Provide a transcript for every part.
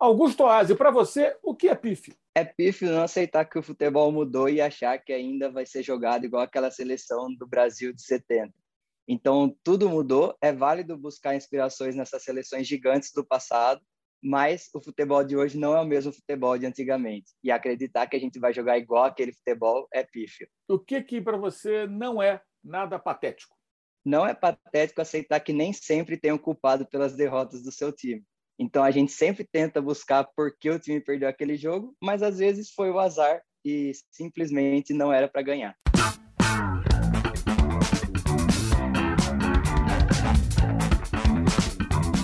Augusto Oasi, para você, o que é pífio? É pífio não aceitar que o futebol mudou e achar que ainda vai ser jogado igual aquela seleção do Brasil de 70. Então, tudo mudou. É válido buscar inspirações nessas seleções gigantes do passado, mas o futebol de hoje não é o mesmo futebol de antigamente. E acreditar que a gente vai jogar igual aquele futebol é pífio. O que, que para você não é nada patético? Não é patético aceitar que nem sempre tem um culpado pelas derrotas do seu time. Então a gente sempre tenta buscar por que o time perdeu aquele jogo, mas às vezes foi o azar e simplesmente não era para ganhar.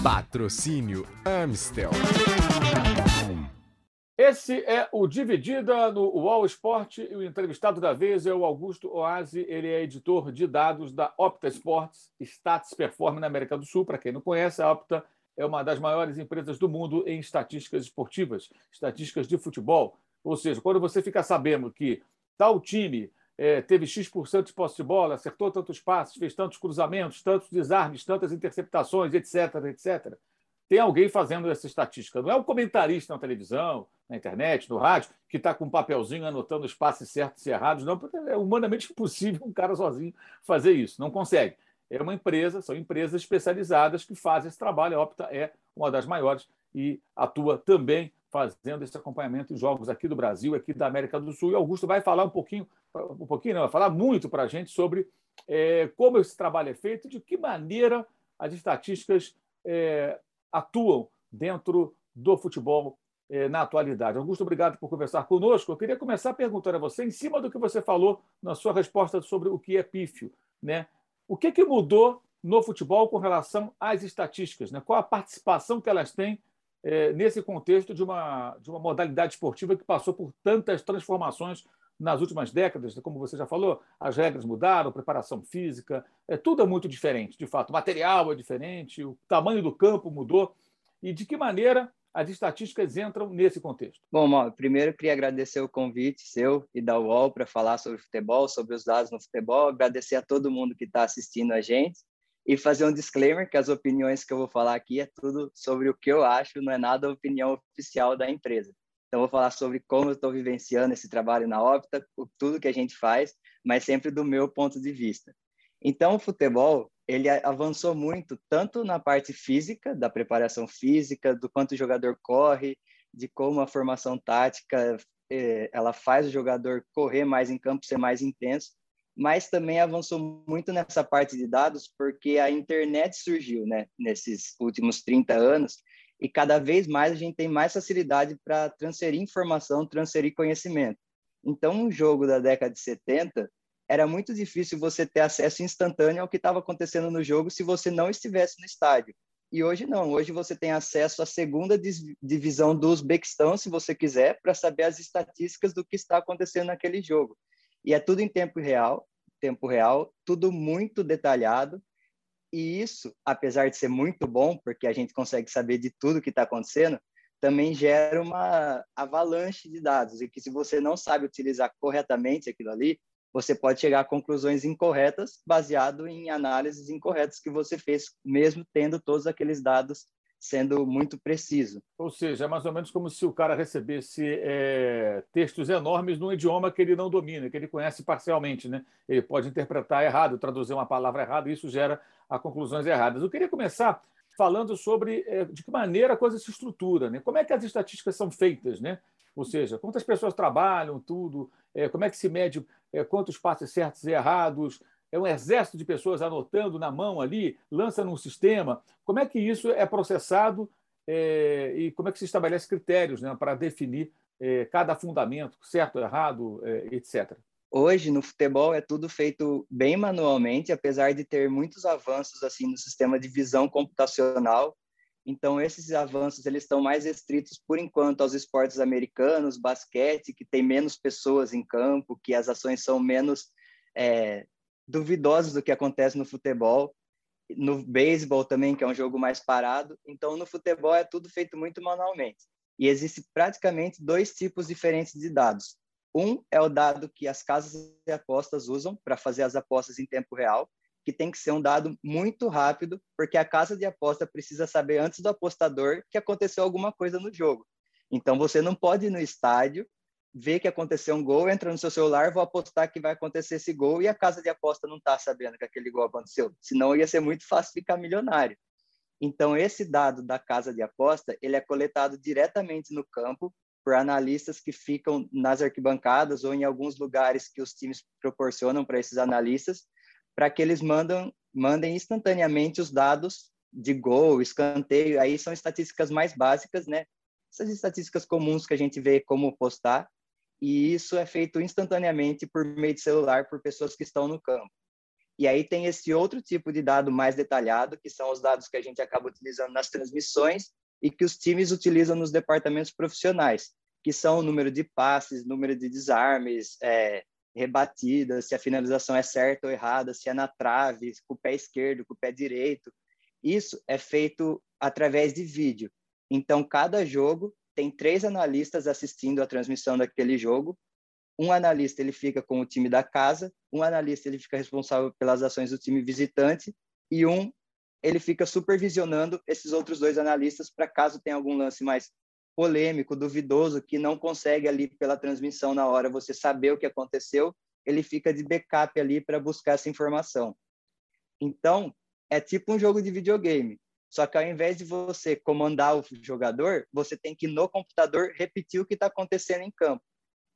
Patrocínio Amstel. Esse é o Dividida no UOL Esporte e o entrevistado da vez é o Augusto Oasi. Ele é editor de dados da Opta Sports, Stats Perform na América do Sul. Para quem não conhece, a Opta é uma das maiores empresas do mundo em estatísticas esportivas, estatísticas de futebol. Ou seja, quando você fica sabendo que tal time é, teve X% de posse de bola, acertou tantos passes, fez tantos cruzamentos, tantos desarmes, tantas interceptações, etc., etc., tem alguém fazendo essa estatística. Não é o comentarista na televisão, na internet, no rádio, que está com um papelzinho anotando os passes certos e errados. Não, é humanamente impossível um cara sozinho fazer isso. Não consegue é uma empresa, são empresas especializadas que fazem esse trabalho. A Opta é uma das maiores e atua também fazendo esse acompanhamento em jogos aqui do Brasil, aqui da América do Sul. E Augusto vai falar um pouquinho, um pouquinho, não, vai falar muito para a gente sobre é, como esse trabalho é feito, de que maneira as estatísticas é, atuam dentro do futebol é, na atualidade. Augusto, obrigado por conversar conosco. Eu queria começar perguntando a você, em cima do que você falou na sua resposta sobre o que é pífio, né? O que, que mudou no futebol com relação às estatísticas? Né? Qual a participação que elas têm é, nesse contexto de uma, de uma modalidade esportiva que passou por tantas transformações nas últimas décadas? Como você já falou, as regras mudaram, preparação física, é, tudo é muito diferente, de fato. O material é diferente, o tamanho do campo mudou. E de que maneira as estatísticas entram nesse contexto? Bom, Mauro, primeiro queria agradecer o convite seu e da UOL para falar sobre futebol, sobre os dados no futebol, agradecer a todo mundo que está assistindo a gente e fazer um disclaimer que as opiniões que eu vou falar aqui é tudo sobre o que eu acho, não é nada opinião oficial da empresa. Então, vou falar sobre como eu estou vivenciando esse trabalho na Opta, tudo que a gente faz, mas sempre do meu ponto de vista. Então, o futebol, ele avançou muito, tanto na parte física, da preparação física, do quanto o jogador corre, de como a formação tática eh, ela faz o jogador correr mais em campo, ser mais intenso, mas também avançou muito nessa parte de dados porque a internet surgiu, né, nesses últimos 30 anos, e cada vez mais a gente tem mais facilidade para transferir informação, transferir conhecimento. Então, um jogo da década de 70 era muito difícil você ter acesso instantâneo ao que estava acontecendo no jogo se você não estivesse no estádio. E hoje não, hoje você tem acesso à segunda divisão do Uzbequistão, se você quiser, para saber as estatísticas do que está acontecendo naquele jogo. E é tudo em tempo real, tempo real, tudo muito detalhado. E isso, apesar de ser muito bom, porque a gente consegue saber de tudo que está acontecendo, também gera uma avalanche de dados e que se você não sabe utilizar corretamente aquilo ali, você pode chegar a conclusões incorretas baseado em análises incorretas que você fez, mesmo tendo todos aqueles dados sendo muito preciso. Ou seja, é mais ou menos como se o cara recebesse é, textos enormes num idioma que ele não domina, que ele conhece parcialmente. Né? Ele pode interpretar errado, traduzir uma palavra errada, e isso gera a conclusões erradas. Eu queria começar falando sobre é, de que maneira a coisa se estrutura, né? como é que as estatísticas são feitas, né? ou seja, quantas pessoas trabalham, tudo, é, como é que se mede quantos passes certos e errados, é um exército de pessoas anotando na mão ali, lança num sistema. Como é que isso é processado é, e como é que se estabelece critérios né, para definir é, cada fundamento, certo, errado, é, etc. Hoje, no futebol, é tudo feito bem manualmente, apesar de ter muitos avanços assim no sistema de visão computacional então, esses avanços eles estão mais restritos, por enquanto, aos esportes americanos, basquete, que tem menos pessoas em campo, que as ações são menos é, duvidosas do que acontece no futebol. No beisebol também, que é um jogo mais parado. Então, no futebol é tudo feito muito manualmente. E existe praticamente dois tipos diferentes de dados. Um é o dado que as casas de apostas usam para fazer as apostas em tempo real, que tem que ser um dado muito rápido, porque a casa de aposta precisa saber antes do apostador que aconteceu alguma coisa no jogo. Então você não pode ir no estádio, ver que aconteceu um gol, entra no seu celular, vou apostar que vai acontecer esse gol e a casa de aposta não está sabendo que aquele gol aconteceu. Senão ia ser muito fácil ficar milionário. Então esse dado da casa de aposta, ele é coletado diretamente no campo por analistas que ficam nas arquibancadas ou em alguns lugares que os times proporcionam para esses analistas para que eles mandam, mandem instantaneamente os dados de gol, escanteio, aí são estatísticas mais básicas, né? Essas estatísticas comuns que a gente vê como postar, e isso é feito instantaneamente por meio de celular por pessoas que estão no campo. E aí tem esse outro tipo de dado mais detalhado, que são os dados que a gente acaba utilizando nas transmissões e que os times utilizam nos departamentos profissionais, que são o número de passes, número de desarmes, é, rebatida, se a finalização é certa ou errada, se é na trave, com o pé esquerdo, com o pé direito. Isso é feito através de vídeo. Então, cada jogo tem três analistas assistindo a transmissão daquele jogo. Um analista ele fica com o time da casa, um analista ele fica responsável pelas ações do time visitante e um ele fica supervisionando esses outros dois analistas para caso tenha algum lance mais polêmico, duvidoso, que não consegue ali pela transmissão na hora você saber o que aconteceu, ele fica de backup ali para buscar essa informação. Então, é tipo um jogo de videogame. Só que ao invés de você comandar o jogador, você tem que no computador repetir o que está acontecendo em campo.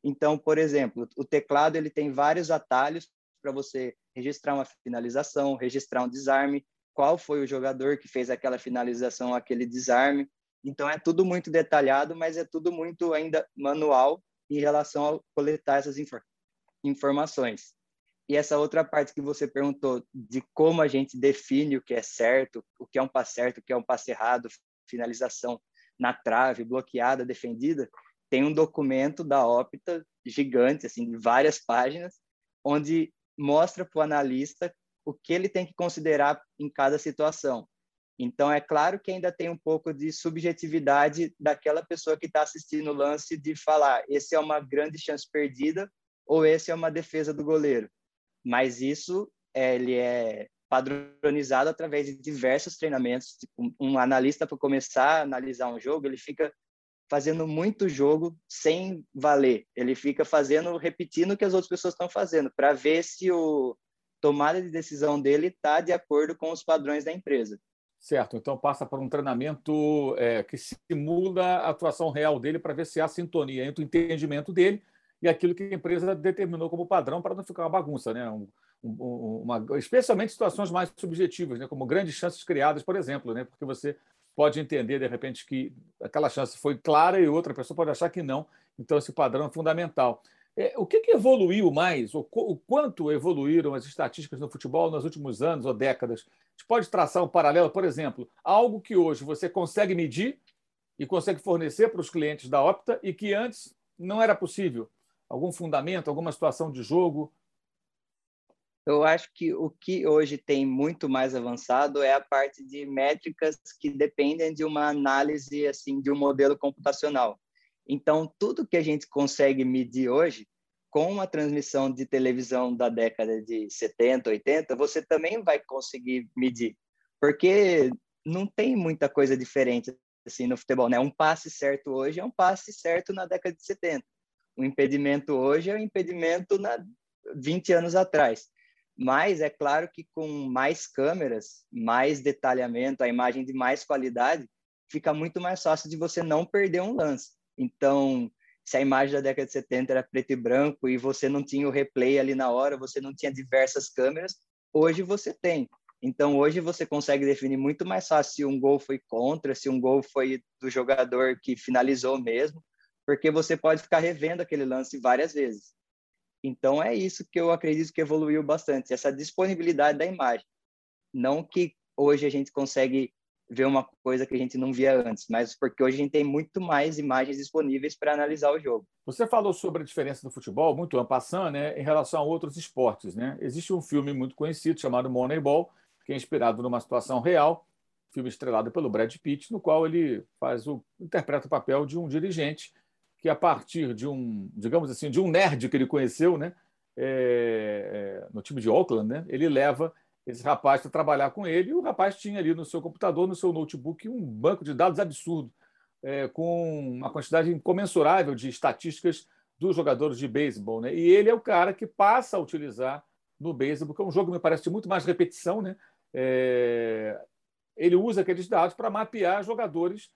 Então, por exemplo, o teclado ele tem vários atalhos para você registrar uma finalização, registrar um desarme, qual foi o jogador que fez aquela finalização, aquele desarme. Então é tudo muito detalhado, mas é tudo muito ainda manual em relação a coletar essas infor informações. E essa outra parte que você perguntou de como a gente define o que é certo, o que é um passe certo, o que é um passe errado, finalização na trave, bloqueada, defendida, tem um documento da Opta gigante, assim, de várias páginas, onde mostra para o analista o que ele tem que considerar em cada situação. Então, é claro que ainda tem um pouco de subjetividade daquela pessoa que está assistindo o lance de falar: esse é uma grande chance perdida ou esse é uma defesa do goleiro. Mas isso é, ele é padronizado através de diversos treinamentos. Tipo, um analista, para começar a analisar um jogo, ele fica fazendo muito jogo sem valer. Ele fica fazendo, repetindo o que as outras pessoas estão fazendo, para ver se o tomada de decisão dele está de acordo com os padrões da empresa. Certo, então passa por um treinamento é, que simula a atuação real dele para ver se há sintonia entre o entendimento dele e aquilo que a empresa determinou como padrão para não ficar uma bagunça, né? Um, um, uma, especialmente situações mais subjetivas, né? como grandes chances criadas, por exemplo, né? porque você pode entender, de repente, que aquela chance foi clara e outra pessoa pode achar que não. Então, esse padrão é fundamental. É, o que, que, evoluiu mais, ou o quanto evoluíram as estatísticas no futebol nos últimos anos ou décadas? A gente pode traçar um paralelo, por exemplo, algo que hoje você consegue medir e consegue fornecer para os clientes da Opta e que antes não era possível. Algum fundamento, alguma situação de jogo? Eu acho que o que hoje tem muito mais avançado é a parte de métricas que dependem de uma análise assim de um modelo computacional. Então, tudo que a gente consegue medir hoje, com uma transmissão de televisão da década de 70, 80, você também vai conseguir medir. Porque não tem muita coisa diferente assim no futebol, né? Um passe certo hoje é um passe certo na década de 70. O impedimento hoje é um impedimento na 20 anos atrás. Mas é claro que com mais câmeras, mais detalhamento, a imagem de mais qualidade, fica muito mais fácil de você não perder um lance. Então, se a imagem da década de 70 era preto e branco e você não tinha o replay ali na hora, você não tinha diversas câmeras, hoje você tem. Então, hoje você consegue definir muito mais fácil se um gol foi contra, se um gol foi do jogador que finalizou mesmo, porque você pode ficar revendo aquele lance várias vezes. Então, é isso que eu acredito que evoluiu bastante, essa disponibilidade da imagem. Não que hoje a gente consegue ver uma coisa que a gente não via antes, mas porque hoje a gente tem muito mais imagens disponíveis para analisar o jogo. Você falou sobre a diferença do futebol, muito ampassando, né, em relação a outros esportes. Né? Existe um filme muito conhecido chamado Moneyball, que é inspirado numa situação real, filme estrelado pelo Brad Pitt, no qual ele faz o interpreta o papel de um dirigente que a partir de um, digamos assim, de um nerd que ele conheceu, né, é, no time de Oakland, né, ele leva esse rapaz para trabalhar com ele, e o rapaz tinha ali no seu computador, no seu notebook, um banco de dados absurdo, é, com uma quantidade incomensurável de estatísticas dos jogadores de beisebol. Né? E ele é o cara que passa a utilizar no beisebol, que é um jogo que me parece de muito mais repetição. Né? É... Ele usa aqueles dados para mapear jogadores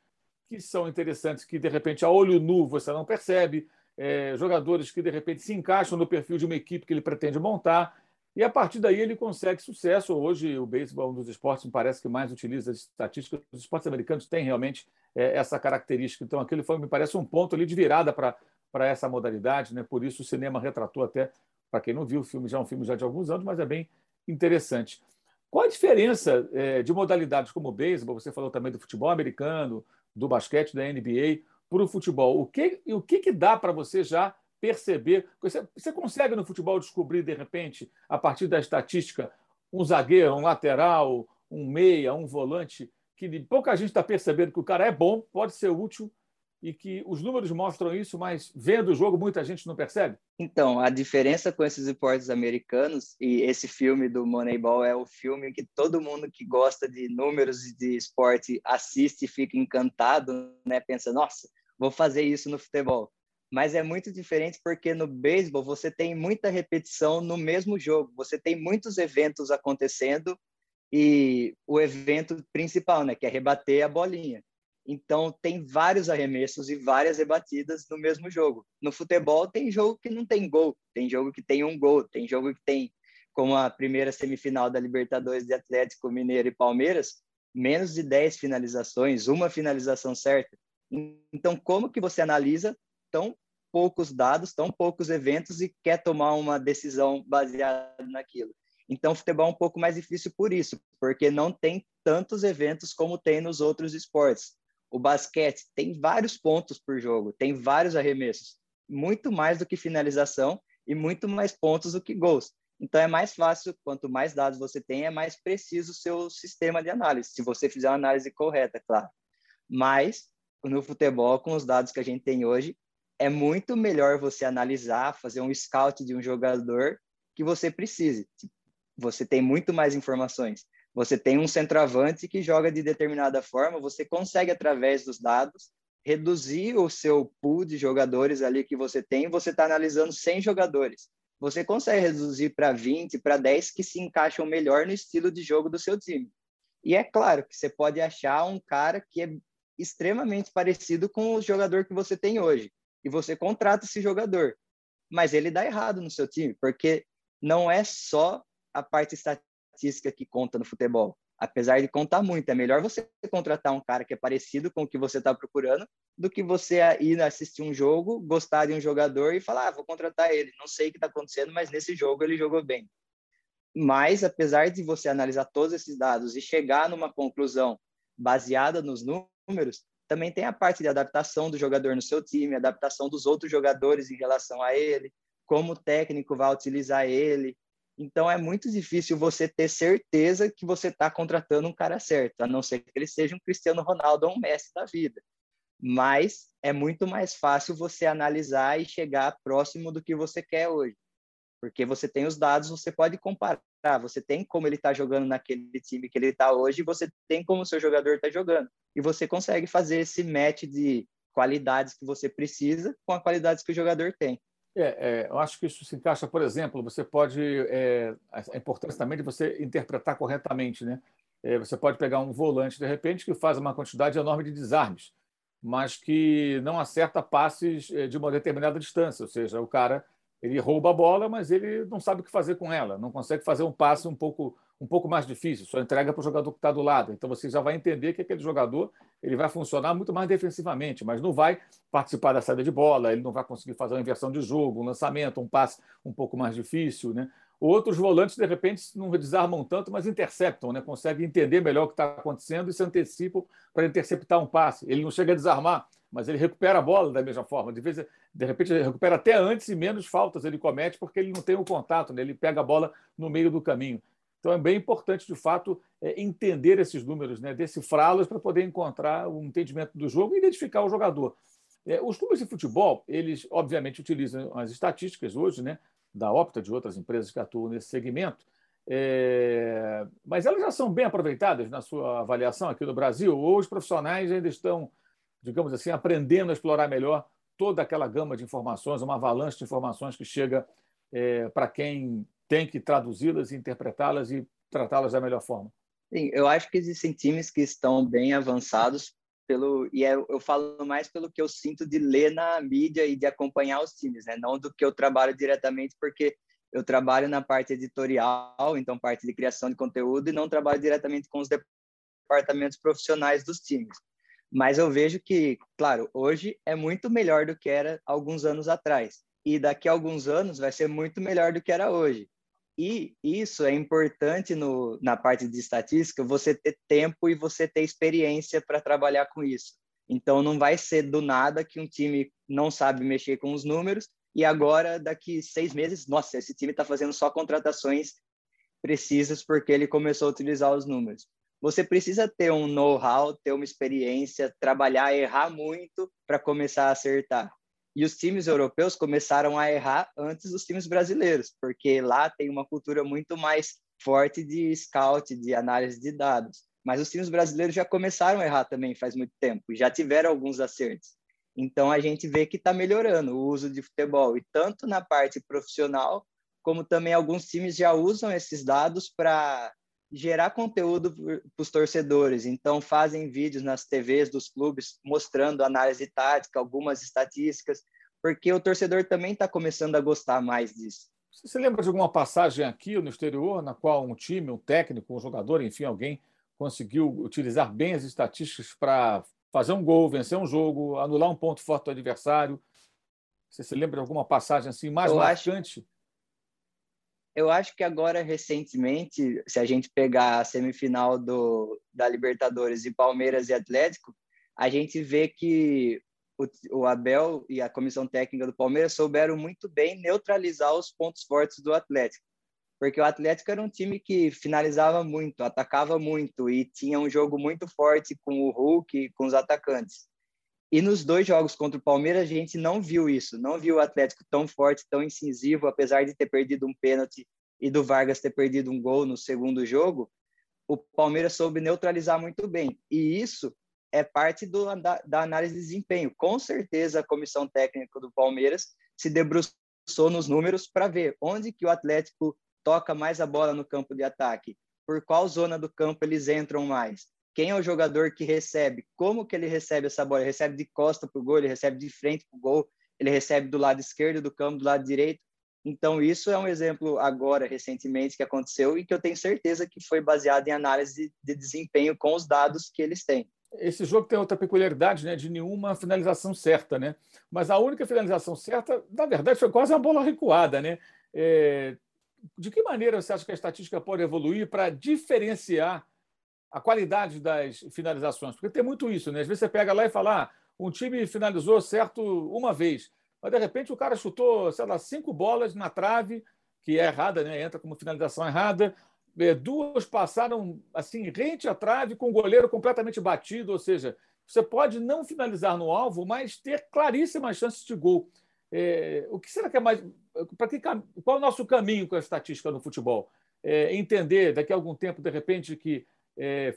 que são interessantes, que de repente a olho nu você não percebe, é, jogadores que de repente se encaixam no perfil de uma equipe que ele pretende montar. E a partir daí ele consegue sucesso. Hoje o beisebol é um dos esportes, me parece, que mais utiliza as estatísticas. Os esportes americanos têm realmente é, essa característica. Então, aquele foi, me parece, um ponto ali de virada para essa modalidade. Né? Por isso o cinema retratou até, para quem não viu o filme, já é um filme já de alguns anos, mas é bem interessante. Qual a diferença é, de modalidades como o beisebol? Você falou também do futebol americano, do basquete, da NBA, para o futebol. O que, o que, que dá para você já perceber. Você, você consegue no futebol descobrir, de repente, a partir da estatística, um zagueiro, um lateral, um meia, um volante, que pouca gente está percebendo que o cara é bom, pode ser útil e que os números mostram isso, mas vendo o jogo muita gente não percebe? Então, a diferença com esses esportes americanos e esse filme do Moneyball é o filme que todo mundo que gosta de números e de esporte assiste e fica encantado, né? Pensa, nossa, vou fazer isso no futebol mas é muito diferente porque no beisebol você tem muita repetição no mesmo jogo, você tem muitos eventos acontecendo e o evento principal, né, que é rebater a bolinha. Então tem vários arremessos e várias rebatidas no mesmo jogo. No futebol tem jogo que não tem gol, tem jogo que tem um gol, tem jogo que tem como a primeira semifinal da Libertadores de Atlético Mineiro e Palmeiras, menos de 10 finalizações, uma finalização certa. Então, como que você analisa tão poucos dados, tão poucos eventos e quer tomar uma decisão baseada naquilo. Então, futebol é um pouco mais difícil por isso, porque não tem tantos eventos como tem nos outros esportes. O basquete tem vários pontos por jogo, tem vários arremessos, muito mais do que finalização e muito mais pontos do que gols. Então, é mais fácil, quanto mais dados você tem, é mais preciso o seu sistema de análise, se você fizer uma análise correta, claro. Mas, no futebol, com os dados que a gente tem hoje, é muito melhor você analisar, fazer um scout de um jogador que você precise. Você tem muito mais informações. Você tem um centroavante que joga de determinada forma, você consegue, através dos dados, reduzir o seu pool de jogadores ali que você tem. Você está analisando 100 jogadores. Você consegue reduzir para 20, para 10 que se encaixam melhor no estilo de jogo do seu time. E é claro que você pode achar um cara que é extremamente parecido com o jogador que você tem hoje e você contrata esse jogador. Mas ele dá errado no seu time, porque não é só a parte estatística que conta no futebol. Apesar de contar muito, é melhor você contratar um cara que é parecido com o que você está procurando do que você ir assistir um jogo, gostar de um jogador e falar, ah, vou contratar ele. Não sei o que está acontecendo, mas nesse jogo ele jogou bem. Mas, apesar de você analisar todos esses dados e chegar numa conclusão baseada nos números, também tem a parte de adaptação do jogador no seu time, adaptação dos outros jogadores em relação a ele, como o técnico vai utilizar ele. Então é muito difícil você ter certeza que você está contratando um cara certo, a não ser que ele seja um Cristiano Ronaldo ou um Messi da vida. Mas é muito mais fácil você analisar e chegar próximo do que você quer hoje. Porque você tem os dados, você pode comparar, você tem como ele está jogando naquele time que ele está hoje, você tem como o seu jogador está jogando e você consegue fazer esse match de qualidades que você precisa com as qualidades que o jogador tem. É, é, eu acho que isso se encaixa, por exemplo, você pode. É, a importância também de você interpretar corretamente. Né? É, você pode pegar um volante, de repente, que faz uma quantidade enorme de desarmes, mas que não acerta passes é, de uma determinada distância. Ou seja, o cara ele rouba a bola, mas ele não sabe o que fazer com ela, não consegue fazer um passe um pouco um pouco mais difícil, só entrega para o jogador que está do lado. Então você já vai entender que aquele jogador ele vai funcionar muito mais defensivamente, mas não vai participar da saída de bola, ele não vai conseguir fazer uma inversão de jogo, um lançamento, um passe um pouco mais difícil. Né? Outros volantes, de repente, não desarmam tanto, mas interceptam, né? conseguem entender melhor o que está acontecendo e se antecipam para interceptar um passe. Ele não chega a desarmar, mas ele recupera a bola da mesma forma. De, vez, de repente, ele recupera até antes e menos faltas ele comete porque ele não tem o contato, né? ele pega a bola no meio do caminho. Então é bem importante, de fato, é, entender esses números, né, decifrá-los para poder encontrar o um entendimento do jogo e identificar o jogador. É, os clubes de futebol, eles obviamente utilizam as estatísticas hoje, né, da Opta, de outras empresas que atuam nesse segmento, É... Mas elas já são bem aproveitadas na sua avaliação aqui no Brasil? Ou os profissionais ainda estão, digamos assim, aprendendo a explorar melhor toda aquela gama de informações, uma avalanche de informações que chega é, para quem tem que traduzi-las, interpretá-las e tratá-las da melhor forma? Sim, eu acho que existem times que estão bem avançados pelo e é, eu falo mais pelo que eu sinto de ler na mídia e de acompanhar os times, né? Não do que eu trabalho diretamente, porque eu trabalho na parte editorial, então parte de criação de conteúdo e não trabalho diretamente com os departamentos profissionais dos times. Mas eu vejo que, claro, hoje é muito melhor do que era alguns anos atrás. E daqui a alguns anos vai ser muito melhor do que era hoje. E isso é importante no, na parte de estatística, você ter tempo e você ter experiência para trabalhar com isso. Então, não vai ser do nada que um time não sabe mexer com os números e agora, daqui seis meses, nossa, esse time está fazendo só contratações precisas porque ele começou a utilizar os números. Você precisa ter um know-how, ter uma experiência, trabalhar, errar muito para começar a acertar. E os times europeus começaram a errar antes dos times brasileiros, porque lá tem uma cultura muito mais forte de scout, de análise de dados. Mas os times brasileiros já começaram a errar também faz muito tempo, já tiveram alguns acertos. Então a gente vê que está melhorando o uso de futebol, e tanto na parte profissional, como também alguns times já usam esses dados para gerar conteúdo para os torcedores. Então, fazem vídeos nas TVs dos clubes mostrando análise tática, algumas estatísticas, porque o torcedor também está começando a gostar mais disso. Você lembra de alguma passagem aqui no exterior na qual um time, um técnico, um jogador, enfim, alguém conseguiu utilizar bem as estatísticas para fazer um gol, vencer um jogo, anular um ponto forte do adversário? Você se lembra de alguma passagem assim mais Eu marcante? Acho eu acho que agora, recentemente, se a gente pegar a semifinal do, da Libertadores de Palmeiras e Atlético, a gente vê que o, o, Abel e a comissão técnica do Palmeiras souberam muito bem neutralizar os pontos fortes do Atlético. Porque o Atlético era um time que finalizava muito, atacava muito e tinha um jogo muito forte com o Hulk e com os atacantes. E nos dois jogos contra o Palmeiras, a gente não viu isso, não viu o Atlético tão forte, tão incisivo, apesar de ter perdido um pênalti e do Vargas ter perdido um gol no segundo jogo, o Palmeiras soube neutralizar muito bem. E isso é parte do, da, da análise de desempenho. Com certeza, a comissão técnica do Palmeiras se debruçou nos números para ver onde que o Atlético toca mais a bola no campo de ataque, por qual zona do campo eles entram mais quem é o jogador que recebe, como que ele recebe essa bola, ele recebe de costa para o gol, ele recebe de frente para o gol, ele recebe do lado esquerdo do campo, do lado direito. Então, isso é um exemplo agora, recentemente, que aconteceu e que eu tenho certeza que foi baseado em análise de desempenho com os dados que eles têm. Esse jogo tem outra peculiaridade, né, de nenhuma finalização certa, né? Mas a única finalização certa, na verdade, foi quase uma bola recuada, né? É... De que maneira você acha que a estatística pode evoluir para diferenciar a qualidade das finalizações, porque tem muito isso, né? Às vezes você pega lá e fala, ah, um time finalizou certo uma vez, mas de repente o cara chutou, sei lá, cinco bolas na trave, que é errada, né? Entra como finalização errada. É, duas passaram assim, rente à trave, com o goleiro completamente batido, ou seja, você pode não finalizar no alvo, mas ter claríssimas chances de gol. É, o que será que é mais. Para que, qual é o nosso caminho com a estatística no futebol? É, entender daqui a algum tempo, de repente, que é,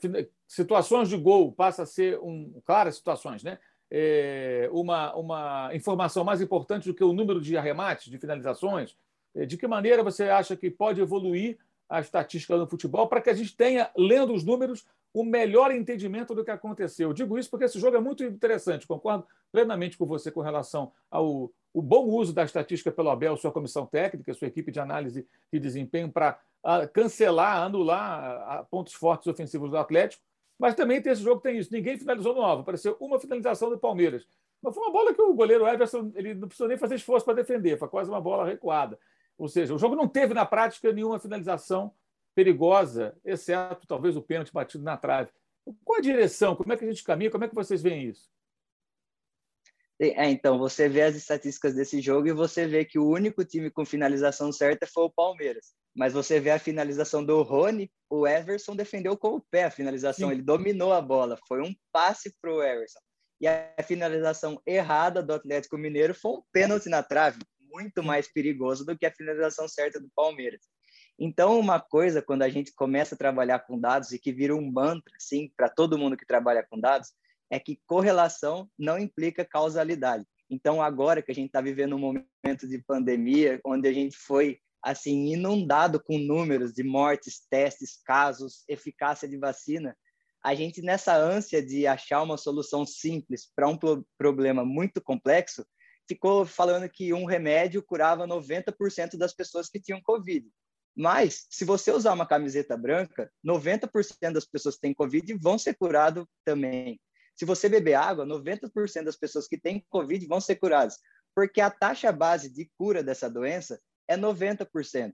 situações de gol passa a ser um claras situações, né? É, uma, uma informação mais importante do que o número de arremates, de finalizações? É, de que maneira você acha que pode evoluir a estatística do futebol para que a gente tenha, lendo os números, o melhor entendimento do que aconteceu? digo isso porque esse jogo é muito interessante, concordo plenamente com você com relação ao o bom uso da estatística pelo Abel, sua comissão técnica, sua equipe de análise de desempenho para cancelar, anular pontos fortes ofensivos do Atlético. Mas também esse jogo tem isso. Ninguém finalizou no alvo. Apareceu uma finalização do Palmeiras. Mas foi uma bola que o goleiro Everson ele não precisou nem fazer esforço para defender. Foi quase uma bola recuada. Ou seja, o jogo não teve na prática nenhuma finalização perigosa, exceto talvez o pênalti batido na trave. Qual a direção? Como é que a gente caminha? Como é que vocês veem isso? É, então, você vê as estatísticas desse jogo e você vê que o único time com finalização certa foi o Palmeiras. Mas você vê a finalização do Rony, o Everson defendeu com o pé a finalização, Sim. ele dominou a bola, foi um passe para o Everson. E a finalização errada do Atlético Mineiro foi um pênalti na trave, muito mais perigoso do que a finalização certa do Palmeiras. Então, uma coisa, quando a gente começa a trabalhar com dados e que vira um mantra, assim, para todo mundo que trabalha com dados, é que correlação não implica causalidade. Então, agora que a gente está vivendo um momento de pandemia, onde a gente foi assim inundado com números de mortes, testes, casos, eficácia de vacina, a gente nessa ânsia de achar uma solução simples para um problema muito complexo, ficou falando que um remédio curava 90% das pessoas que tinham Covid. Mas, se você usar uma camiseta branca, 90% das pessoas que têm Covid vão ser curadas também. Se você beber água, 90% das pessoas que têm Covid vão ser curadas, porque a taxa base de cura dessa doença é 90%.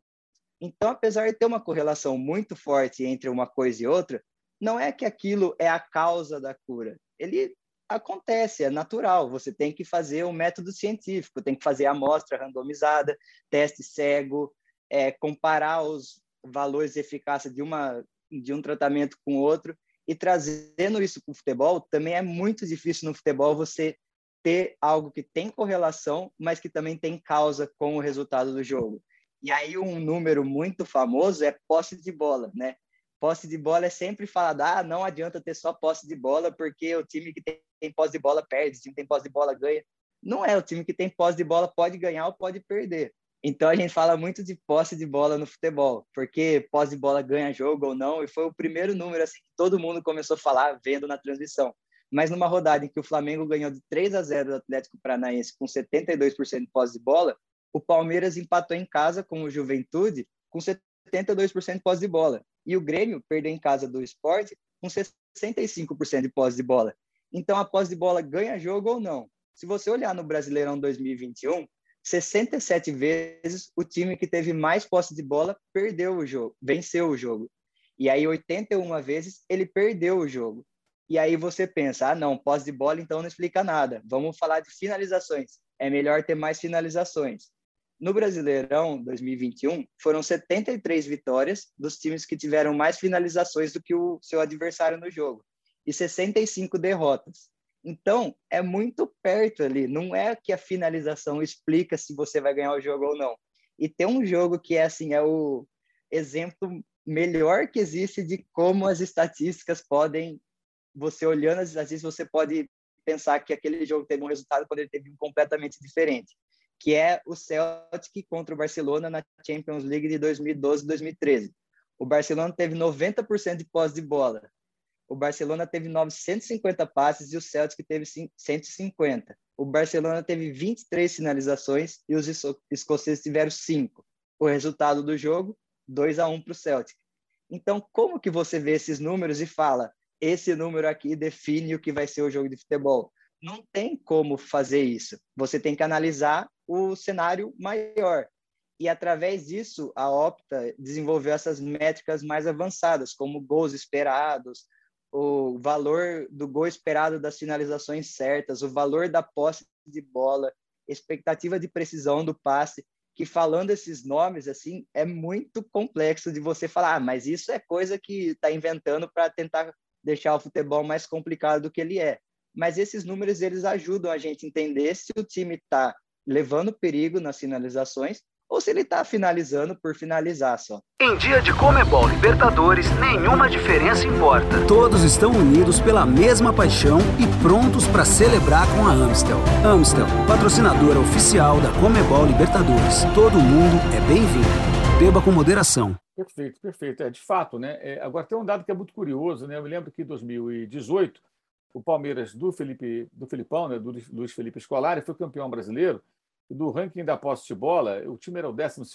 Então, apesar de ter uma correlação muito forte entre uma coisa e outra, não é que aquilo é a causa da cura. Ele acontece, é natural. Você tem que fazer um método científico, tem que fazer amostra randomizada, teste cego, é, comparar os valores de eficácia de, uma, de um tratamento com outro e trazendo isso para o futebol, também é muito difícil no futebol você ter algo que tem correlação, mas que também tem causa com o resultado do jogo. E aí um número muito famoso é posse de bola, né? Posse de bola é sempre falado, ah, não adianta ter só posse de bola, porque o time que tem posse de bola perde, o time que tem posse de bola ganha. Não é, o time que tem posse de bola pode ganhar ou pode perder. Então a gente fala muito de posse de bola no futebol, porque posse de bola ganha jogo ou não, e foi o primeiro número assim que todo mundo começou a falar vendo na transmissão. Mas numa rodada em que o Flamengo ganhou de 3 a 0 do Atlético Paranaense com 72% de posse de bola, o Palmeiras empatou em casa com o Juventude com 72% de posse de bola. E o Grêmio perdeu em casa do Sport com 65% de posse de bola. Então a posse de bola ganha jogo ou não. Se você olhar no Brasileirão 2021, 67 vezes o time que teve mais posse de bola perdeu o jogo, venceu o jogo. E aí 81 vezes ele perdeu o jogo. E aí você pensa, ah, não, posse de bola então não explica nada. Vamos falar de finalizações. É melhor ter mais finalizações. No Brasileirão 2021, foram 73 vitórias dos times que tiveram mais finalizações do que o seu adversário no jogo e 65 derrotas. Então, é muito perto ali. Não é que a finalização explica se você vai ganhar o jogo ou não. E tem um jogo que é assim, é o exemplo melhor que existe de como as estatísticas podem, você olhando as estatísticas, você pode pensar que aquele jogo teve um resultado quando ele teve um completamente diferente, que é o Celtic contra o Barcelona na Champions League de 2012-2013. O Barcelona teve 90% de posse de bola, o Barcelona teve 950 passes e o Celtic teve 150. O Barcelona teve 23 finalizações e os escoceses tiveram 5. O resultado do jogo, 2 a 1 para o Celtic. Então, como que você vê esses números e fala, esse número aqui define o que vai ser o jogo de futebol? Não tem como fazer isso. Você tem que analisar o cenário maior. E através disso, a Opta desenvolveu essas métricas mais avançadas, como gols esperados, o valor do gol esperado das finalizações certas, o valor da posse de bola, expectativa de precisão do passe, que falando esses nomes assim é muito complexo de você falar, ah, mas isso é coisa que está inventando para tentar deixar o futebol mais complicado do que ele é. Mas esses números eles ajudam a gente a entender se o time está levando perigo nas finalizações ou se ele está finalizando por finalizar só. Em dia de Comebol Libertadores, nenhuma diferença importa. Todos estão unidos pela mesma paixão e prontos para celebrar com a Amstel. Amstel, patrocinadora oficial da Comebol Libertadores. Todo mundo é bem-vindo. Beba com moderação. Perfeito, perfeito. É, de fato, né? É, agora tem um dado que é muito curioso, né? Eu me lembro que em 2018 o Palmeiras do Felipe, do Filipão, né? do Luiz Felipe Scolari, foi campeão brasileiro do ranking da posse de bola, o time era o 12,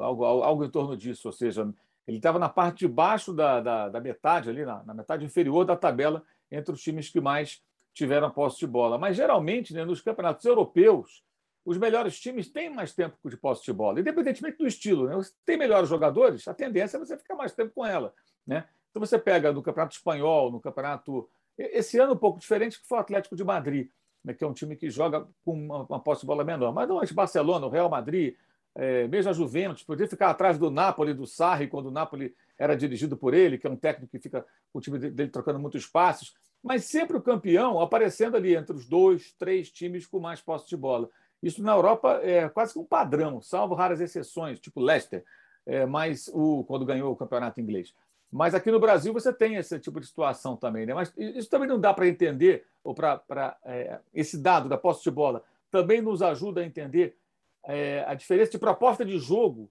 algo, algo em torno disso, ou seja, ele estava na parte de baixo da, da, da metade, ali na, na, metade inferior da tabela, entre os times que mais tiveram a posse de bola. Mas, geralmente, né, nos campeonatos europeus, os melhores times têm mais tempo de posse de bola, independentemente do estilo. Né? Você tem melhores jogadores, a tendência é você ficar mais tempo com ela. Né? Então, você pega no campeonato espanhol, no campeonato. Esse ano um pouco diferente, que foi o Atlético de Madrid né, que é um time que joga com uma, uma posse de bola menor. Mas não, o Barcelona, o Real Madrid, é, mesmo a Juventus, podia ficar atrás do Napoli, do Sarri, quando o Napoli era dirigido por ele, que é um técnico que fica com o time dele trocando muitos passos, mas sempre o campeão aparecendo ali entre os dois, três times com mais posse de bola. Isso na Europa é quase que um padrão, salvo raras exceções, tipo Leicester. é, mas o, quando ganhou o campeonato inglês. Mas aqui no Brasil você tem esse tipo de situação também. Né? Mas isso também não dá para entender, ou para é, esse dado da posse de bola também nos ajuda a entender é, a diferença de proposta de jogo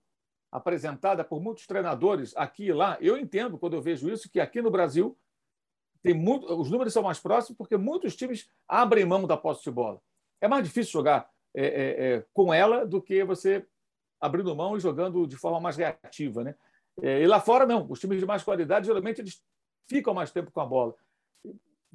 apresentada por muitos treinadores aqui e lá. Eu entendo, quando eu vejo isso, que aqui no Brasil tem muito, os números são mais próximos porque muitos times abrem mão da posse de bola. É mais difícil jogar é, é, é com ela do que você abrindo mão e jogando de forma mais reativa. Né? É, e lá fora, não. Os times de mais qualidade, geralmente, eles ficam mais tempo com a bola.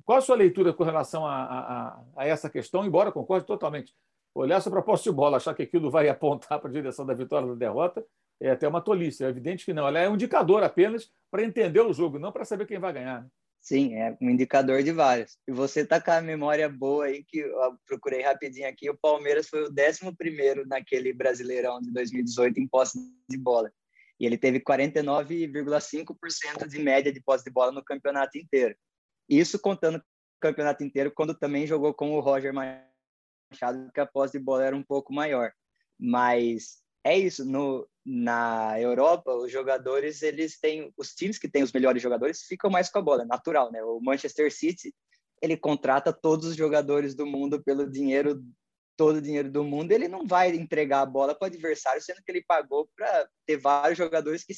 Qual a sua leitura com relação a, a, a essa questão? Embora concorde totalmente. Olhar sua proposta de bola, achar que aquilo vai apontar para a direção da vitória ou da derrota, é até uma tolice. É evidente que não. Ela é um indicador apenas para entender o jogo, não para saber quem vai ganhar. Né? Sim, é um indicador de vários. E você está com a memória boa aí, que eu procurei rapidinho aqui, o Palmeiras foi o 11 naquele Brasileirão de 2018 em posse de bola e ele teve 49,5% de média de posse de bola no campeonato inteiro. Isso contando o campeonato inteiro, quando também jogou com o Roger Machado, que a posse de bola era um pouco maior. Mas é isso, no, na Europa, os jogadores, eles têm, os times que têm os melhores jogadores ficam mais com a bola, é natural, né? O Manchester City, ele contrata todos os jogadores do mundo pelo dinheiro todo o dinheiro do mundo, ele não vai entregar a bola para o adversário, sendo que ele pagou para ter vários jogadores que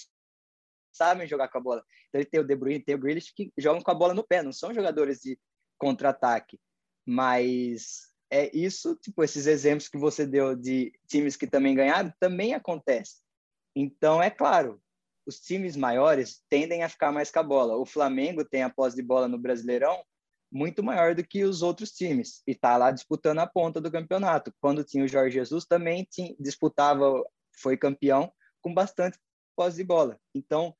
sabem jogar com a bola. Então ele tem o De Bruyne, tem o Grealish que jogam com a bola no pé, não são jogadores de contra-ataque. Mas é isso, tipo, esses exemplos que você deu de times que também ganharam, também acontece. Então, é claro, os times maiores tendem a ficar mais com a bola. O Flamengo tem a posse de bola no Brasileirão, muito maior do que os outros times e está lá disputando a ponta do campeonato. Quando tinha o Jorge Jesus também tinha, disputava, foi campeão com bastante pós de bola. Então,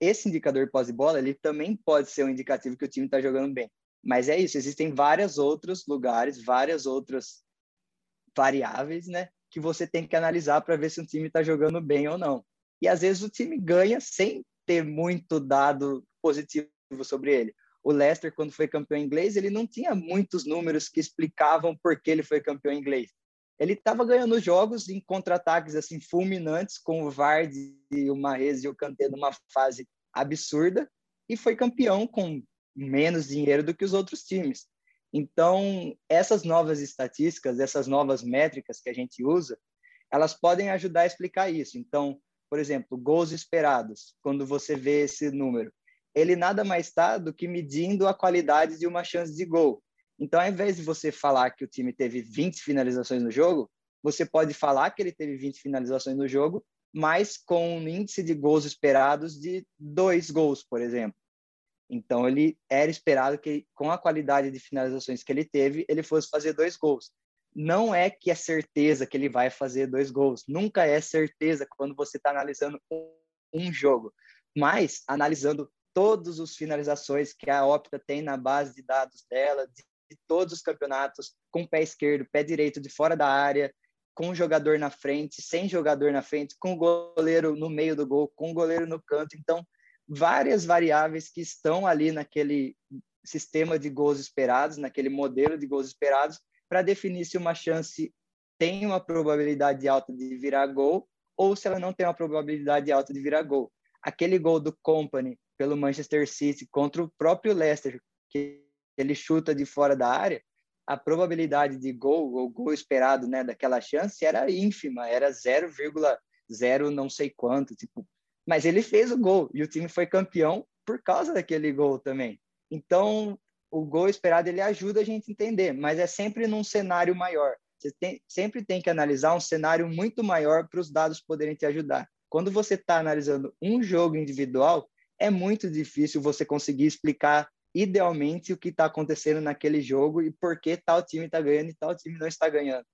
esse indicador pós de bola, ele também pode ser um indicativo que o time está jogando bem. Mas é isso, existem vários outros lugares, várias outras variáveis, né, que você tem que analisar para ver se um time está jogando bem ou não. E às vezes o time ganha sem ter muito dado positivo sobre ele o Leicester, quando foi campeão inglês, ele não tinha muitos números que explicavam por que ele foi campeão inglês. Ele estava ganhando jogos em contra-ataques assim fulminantes, com o Vardy, o Mahrez e o Kanté numa fase absurda, e foi campeão com menos dinheiro do que os outros times. Então, essas novas estatísticas, essas novas métricas que a gente usa, elas podem ajudar a explicar isso. Então, por exemplo, gols esperados, quando você vê esse número, ele nada mais está do que medindo a qualidade de uma chance de gol. Então, ao invés de você falar que o time teve 20 finalizações no jogo, você pode falar que ele teve 20 finalizações no jogo, mas com um índice de gols esperados de dois gols, por exemplo. Então, ele era esperado que, com a qualidade de finalizações que ele teve, ele fosse fazer dois gols. Não é que é certeza que ele vai fazer dois gols. Nunca é certeza quando você está analisando um jogo. Mas, analisando todas as finalizações que a Opta tem na base de dados dela, de, de todos os campeonatos, com pé esquerdo, pé direito de fora da área, com o jogador na frente, sem jogador na frente, com o goleiro no meio do gol, com o goleiro no canto. Então, várias variáveis que estão ali naquele sistema de gols esperados, naquele modelo de gols esperados, para definir se uma chance tem uma probabilidade alta de virar gol ou se ela não tem uma probabilidade alta de virar gol. Aquele gol do Company pelo Manchester City contra o próprio Leicester, que ele chuta de fora da área, a probabilidade de gol, ou gol esperado, né, daquela chance era ínfima, era 0,0 não sei quanto, tipo, mas ele fez o gol e o time foi campeão por causa daquele gol também. Então, o gol esperado ele ajuda a gente a entender, mas é sempre num cenário maior. Você tem, sempre tem que analisar um cenário muito maior para os dados poderem te ajudar. Quando você está analisando um jogo individual, é muito difícil você conseguir explicar idealmente o que está acontecendo naquele jogo e por que tal time está ganhando e tal time não está ganhando.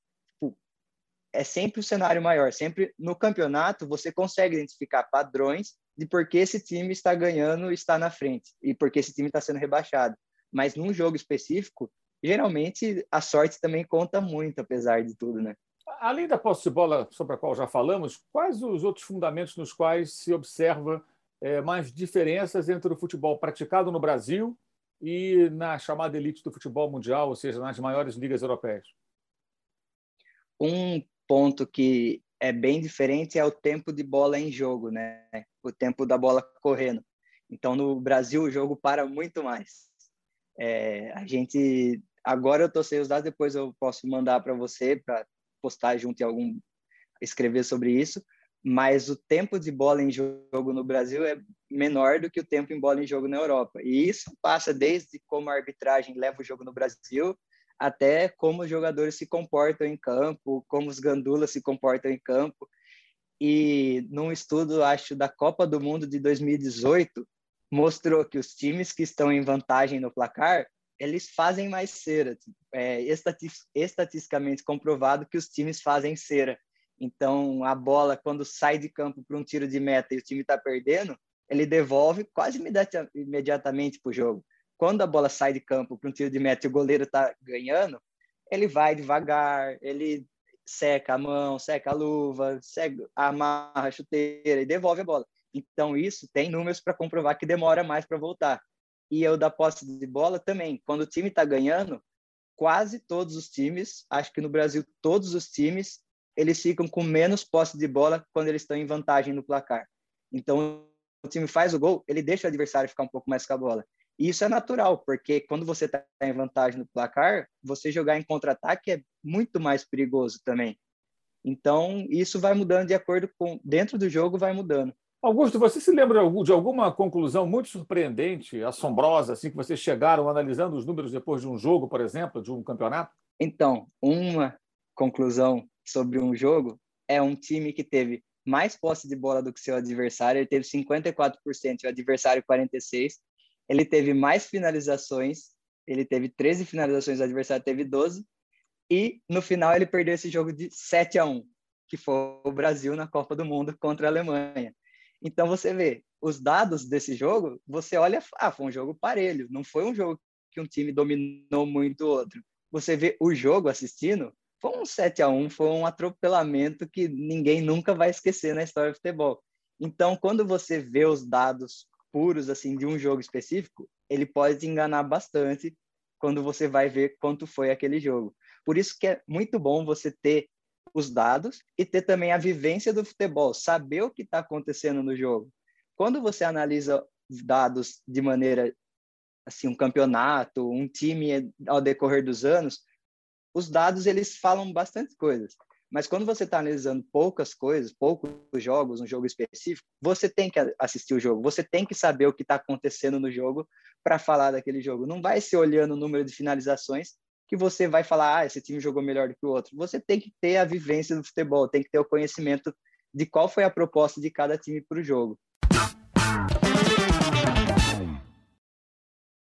É sempre o cenário maior. Sempre no campeonato você consegue identificar padrões de por que esse time está ganhando está na frente e por que esse time está sendo rebaixado. Mas num jogo específico, geralmente a sorte também conta muito, apesar de tudo, né? Além da posse de bola sobre a qual já falamos, quais os outros fundamentos nos quais se observa é, mais diferenças entre o futebol praticado no Brasil e na chamada elite do futebol mundial, ou seja, nas maiores ligas europeias? Um ponto que é bem diferente é o tempo de bola em jogo, né? O tempo da bola correndo. Então, no Brasil, o jogo para muito mais. É, a gente agora eu estou sem os dados, depois eu posso mandar para você para postar junto em algum escrever sobre isso. Mas o tempo de bola em jogo no Brasil é menor do que o tempo em bola em jogo na Europa. E isso passa desde como a arbitragem leva o jogo no Brasil até como os jogadores se comportam em campo, como os gandulas se comportam em campo. E num estudo, acho, da Copa do Mundo de 2018, mostrou que os times que estão em vantagem no placar, eles fazem mais cera. É estatisticamente comprovado que os times fazem cera. Então, a bola, quando sai de campo para um tiro de meta e o time está perdendo, ele devolve quase imediatamente para o jogo. Quando a bola sai de campo para um tiro de meta e o goleiro está ganhando, ele vai devagar, ele seca a mão, seca a luva, seca, amarra a chuteira e devolve a bola. Então, isso tem números para comprovar que demora mais para voltar. E eu da posse de bola também. Quando o time está ganhando, quase todos os times, acho que no Brasil todos os times, eles ficam com menos posse de bola quando eles estão em vantagem no placar. Então, o time faz o gol, ele deixa o adversário ficar um pouco mais com a bola. E isso é natural, porque quando você está em vantagem no placar, você jogar em contra-ataque é muito mais perigoso também. Então, isso vai mudando de acordo com. Dentro do jogo, vai mudando. Augusto, você se lembra de alguma conclusão muito surpreendente, assombrosa, assim, que vocês chegaram analisando os números depois de um jogo, por exemplo, de um campeonato? Então, uma conclusão sobre um jogo é um time que teve mais posse de bola do que seu adversário, ele teve 54% e o adversário 46%, ele teve mais finalizações, ele teve 13 finalizações, o adversário teve 12, e no final ele perdeu esse jogo de 7 a 1, que foi o Brasil na Copa do Mundo contra a Alemanha. Então você vê os dados desse jogo, você olha, ah, foi um jogo parelho, não foi um jogo que um time dominou muito o outro. Você vê o jogo assistindo, foi um 7 a 1, foi um atropelamento que ninguém nunca vai esquecer na história do futebol. Então, quando você vê os dados puros assim de um jogo específico, ele pode te enganar bastante quando você vai ver quanto foi aquele jogo. Por isso que é muito bom você ter os dados e ter também a vivência do futebol, saber o que está acontecendo no jogo. Quando você analisa dados de maneira assim um campeonato, um time ao decorrer dos anos, os dados eles falam bastante coisas. Mas quando você está analisando poucas coisas, poucos jogos, um jogo específico, você tem que assistir o jogo, você tem que saber o que está acontecendo no jogo para falar daquele jogo. Não vai ser olhando o número de finalizações que você vai falar, ah, esse time jogou melhor do que o outro. Você tem que ter a vivência do futebol, tem que ter o conhecimento de qual foi a proposta de cada time para o jogo.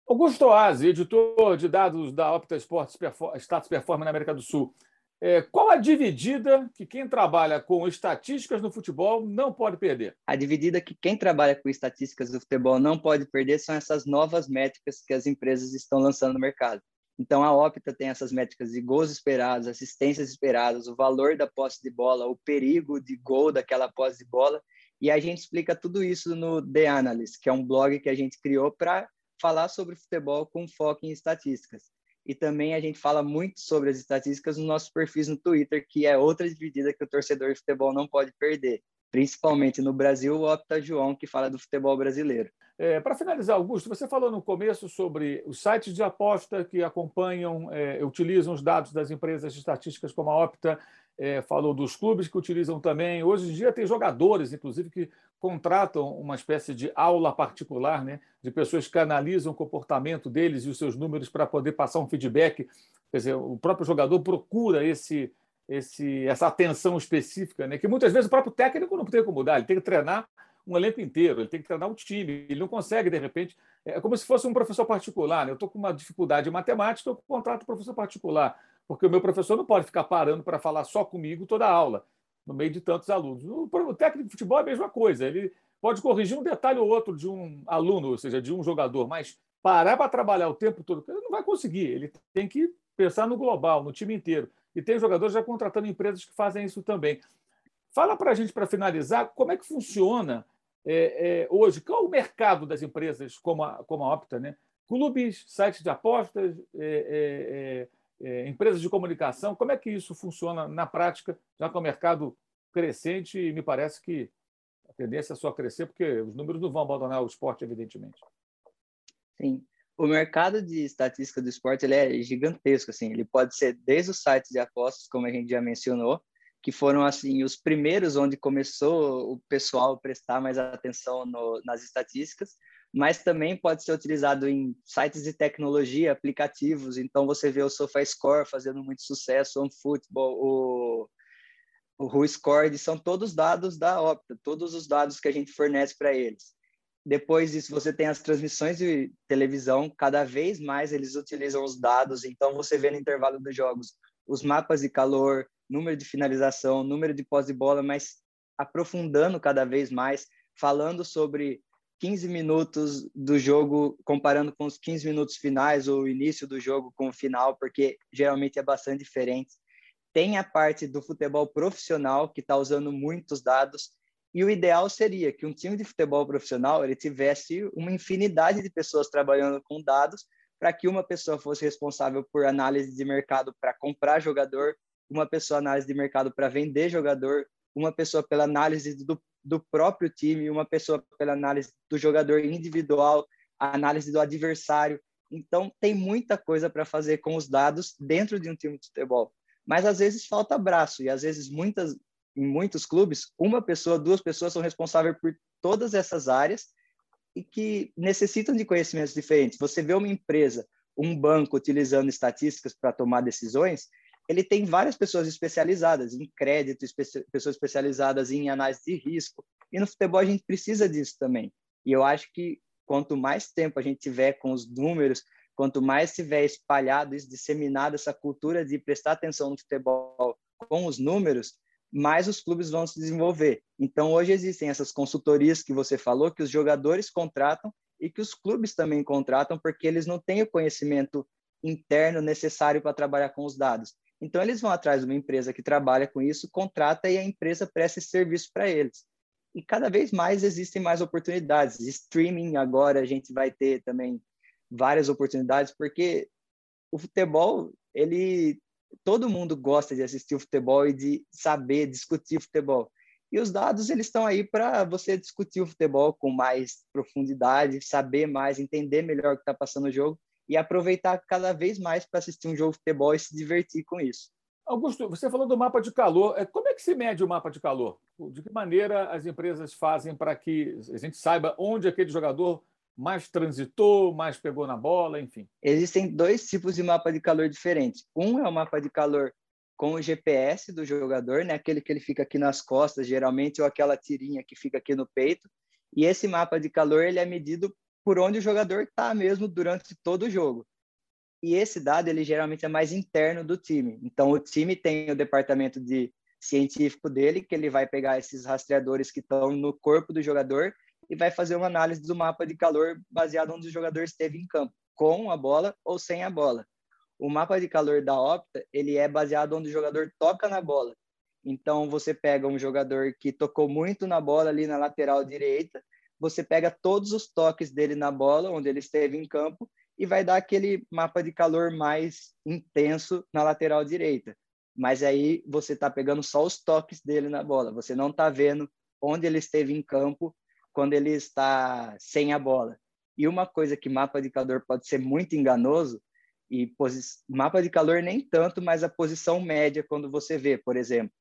Augusto Oasi, editor de dados da Opta Sports Status Performance na América do Sul. É, qual a dividida que quem trabalha com estatísticas no futebol não pode perder? A dividida que quem trabalha com estatísticas do futebol não pode perder são essas novas métricas que as empresas estão lançando no mercado. Então, a Opta tem essas métricas de gols esperados, assistências esperadas, o valor da posse de bola, o perigo de gol daquela posse de bola. E a gente explica tudo isso no The Analyst, que é um blog que a gente criou para falar sobre futebol com foco em estatísticas. E também a gente fala muito sobre as estatísticas nos nossos perfis no Twitter, que é outra dividida que o torcedor de futebol não pode perder. Principalmente no Brasil, o Opta João, que fala do futebol brasileiro. É, Para finalizar, Augusto, você falou no começo sobre os sites de aposta que acompanham, é, utilizam os dados das empresas estatísticas como a Opta, é, falou dos clubes que utilizam também. Hoje em dia tem jogadores, inclusive, que contratam uma espécie de aula particular, né, de pessoas que analisam o comportamento deles e os seus números para poder passar um feedback. Quer dizer, o próprio jogador procura esse, esse, essa atenção específica, né, que muitas vezes o próprio técnico não tem como dar, ele tem que treinar um elenco inteiro, ele tem que treinar um time, ele não consegue, de repente, é como se fosse um professor particular. Né? Eu estou com uma dificuldade em matemática, eu contrato um professor particular, porque o meu professor não pode ficar parando para falar só comigo toda a aula, no meio de tantos alunos. O técnico de futebol é a mesma coisa, ele pode corrigir um detalhe ou outro de um aluno, ou seja, de um jogador, mas parar para trabalhar o tempo todo, ele não vai conseguir, ele tem que pensar no global, no time inteiro. E tem jogadores já contratando empresas que fazem isso também. Fala para a gente, para finalizar, como é que funciona é, é, hoje, qual é o mercado das empresas como a, como a Opta? Né? Clubes, sites de apostas, é, é, é, empresas de comunicação, como é que isso funciona na prática, já que é um mercado crescente e me parece que a tendência é só crescer, porque os números não vão abandonar o esporte, evidentemente. Sim. O mercado de estatística do esporte ele é gigantesco, assim. Ele pode ser desde os sites de apostas, como a gente já mencionou, que foram assim os primeiros onde começou o pessoal a prestar mais atenção no, nas estatísticas, mas também pode ser utilizado em sites de tecnologia, aplicativos. Então você vê o SofaScore fazendo muito sucesso, o OneFootball, o o WhoScored, são todos dados da Opta, todos os dados que a gente fornece para eles. Depois disso, você tem as transmissões de televisão, cada vez mais eles utilizam os dados, então você vê no intervalo dos jogos os mapas de calor, número de finalização, número de pós de bola, mas aprofundando cada vez mais, falando sobre 15 minutos do jogo, comparando com os 15 minutos finais ou o início do jogo com o final, porque geralmente é bastante diferente. Tem a parte do futebol profissional, que está usando muitos dados, e o ideal seria que um time de futebol profissional ele tivesse uma infinidade de pessoas trabalhando com dados para que uma pessoa fosse responsável por análise de mercado para comprar jogador, uma pessoa análise de mercado para vender jogador, uma pessoa pela análise do, do próprio time, uma pessoa pela análise do jogador individual, a análise do adversário. Então, tem muita coisa para fazer com os dados dentro de um time de futebol. Mas às vezes falta braço e às vezes muitas em muitos clubes, uma pessoa, duas pessoas são responsáveis por todas essas áreas e que necessitam de conhecimentos diferentes. Você vê uma empresa, um banco utilizando estatísticas para tomar decisões, ele tem várias pessoas especializadas em crédito, pessoas especializadas em análise de risco. E no futebol a gente precisa disso também. E eu acho que quanto mais tempo a gente tiver com os números, quanto mais tiver espalhado isso, disseminado essa cultura de prestar atenção no futebol com os números, mais os clubes vão se desenvolver. Então, hoje existem essas consultorias que você falou, que os jogadores contratam e que os clubes também contratam, porque eles não têm o conhecimento interno necessário para trabalhar com os dados. Então, eles vão atrás de uma empresa que trabalha com isso, contrata e a empresa presta esse serviço para eles. E cada vez mais existem mais oportunidades. Streaming, agora, a gente vai ter também várias oportunidades, porque o futebol, ele todo mundo gosta de assistir o futebol e de saber discutir o futebol. E os dados eles estão aí para você discutir o futebol com mais profundidade, saber mais, entender melhor o que está passando no jogo e aproveitar cada vez mais para assistir um jogo de futebol e se divertir com isso. Augusto, você falou do mapa de calor. É, como é que se mede o mapa de calor? De que maneira as empresas fazem para que a gente saiba onde aquele jogador mais transitou, mais pegou na bola, enfim? Existem dois tipos de mapa de calor diferentes. Um é o mapa de calor com o GPS do jogador, né? aquele que ele fica aqui nas costas, geralmente, ou aquela tirinha que fica aqui no peito. E esse mapa de calor ele é medido por onde o jogador está mesmo durante todo o jogo. E esse dado, ele geralmente é mais interno do time. Então, o time tem o departamento de científico dele, que ele vai pegar esses rastreadores que estão no corpo do jogador e vai fazer uma análise do mapa de calor baseado onde o jogador esteve em campo, com a bola ou sem a bola. O mapa de calor da Opta, ele é baseado onde o jogador toca na bola. Então, você pega um jogador que tocou muito na bola ali na lateral direita, você pega todos os toques dele na bola, onde ele esteve em campo, e vai dar aquele mapa de calor mais intenso na lateral direita. Mas aí você está pegando só os toques dele na bola, você não está vendo onde ele esteve em campo quando ele está sem a bola. E uma coisa que mapa de calor pode ser muito enganoso, e mapa de calor nem tanto, mas a posição média quando você vê, por exemplo.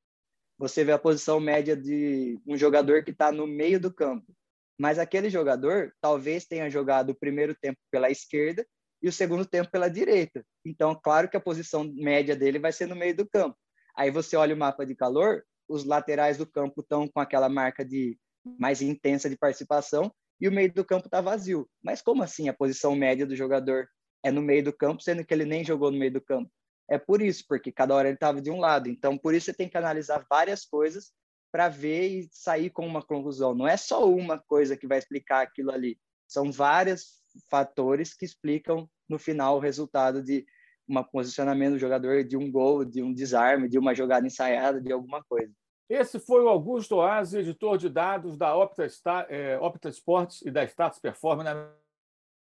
Você vê a posição média de um jogador que está no meio do campo mas aquele jogador talvez tenha jogado o primeiro tempo pela esquerda e o segundo tempo pela direita. Então, claro que a posição média dele vai ser no meio do campo. Aí você olha o mapa de calor, os laterais do campo estão com aquela marca de mais intensa de participação e o meio do campo está vazio. Mas como assim a posição média do jogador é no meio do campo, sendo que ele nem jogou no meio do campo? É por isso, porque cada hora ele estava de um lado. Então, por isso você tem que analisar várias coisas para ver e sair com uma conclusão. Não é só uma coisa que vai explicar aquilo ali. São vários fatores que explicam no final o resultado de um posicionamento do jogador, de um gol, de um desarme, de uma jogada ensaiada, de alguma coisa. Esse foi o Augusto Oasi, editor de dados da Opta, é, Opta Sports e da Status Performance.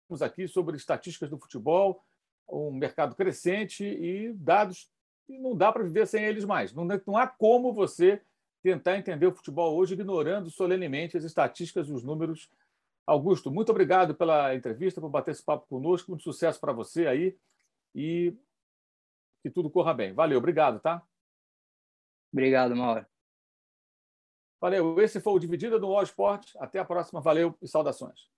Estamos aqui sobre estatísticas do futebol, um mercado crescente e dados que não dá para viver sem eles mais. Não, não há como você tentar entender o futebol hoje, ignorando solenemente as estatísticas e os números. Augusto, muito obrigado pela entrevista, por bater esse papo conosco. Muito sucesso para você aí e que tudo corra bem. Valeu, obrigado, tá? Obrigado, Mauro. Valeu. Esse foi o Dividida do All Sport. Até a próxima. Valeu e saudações.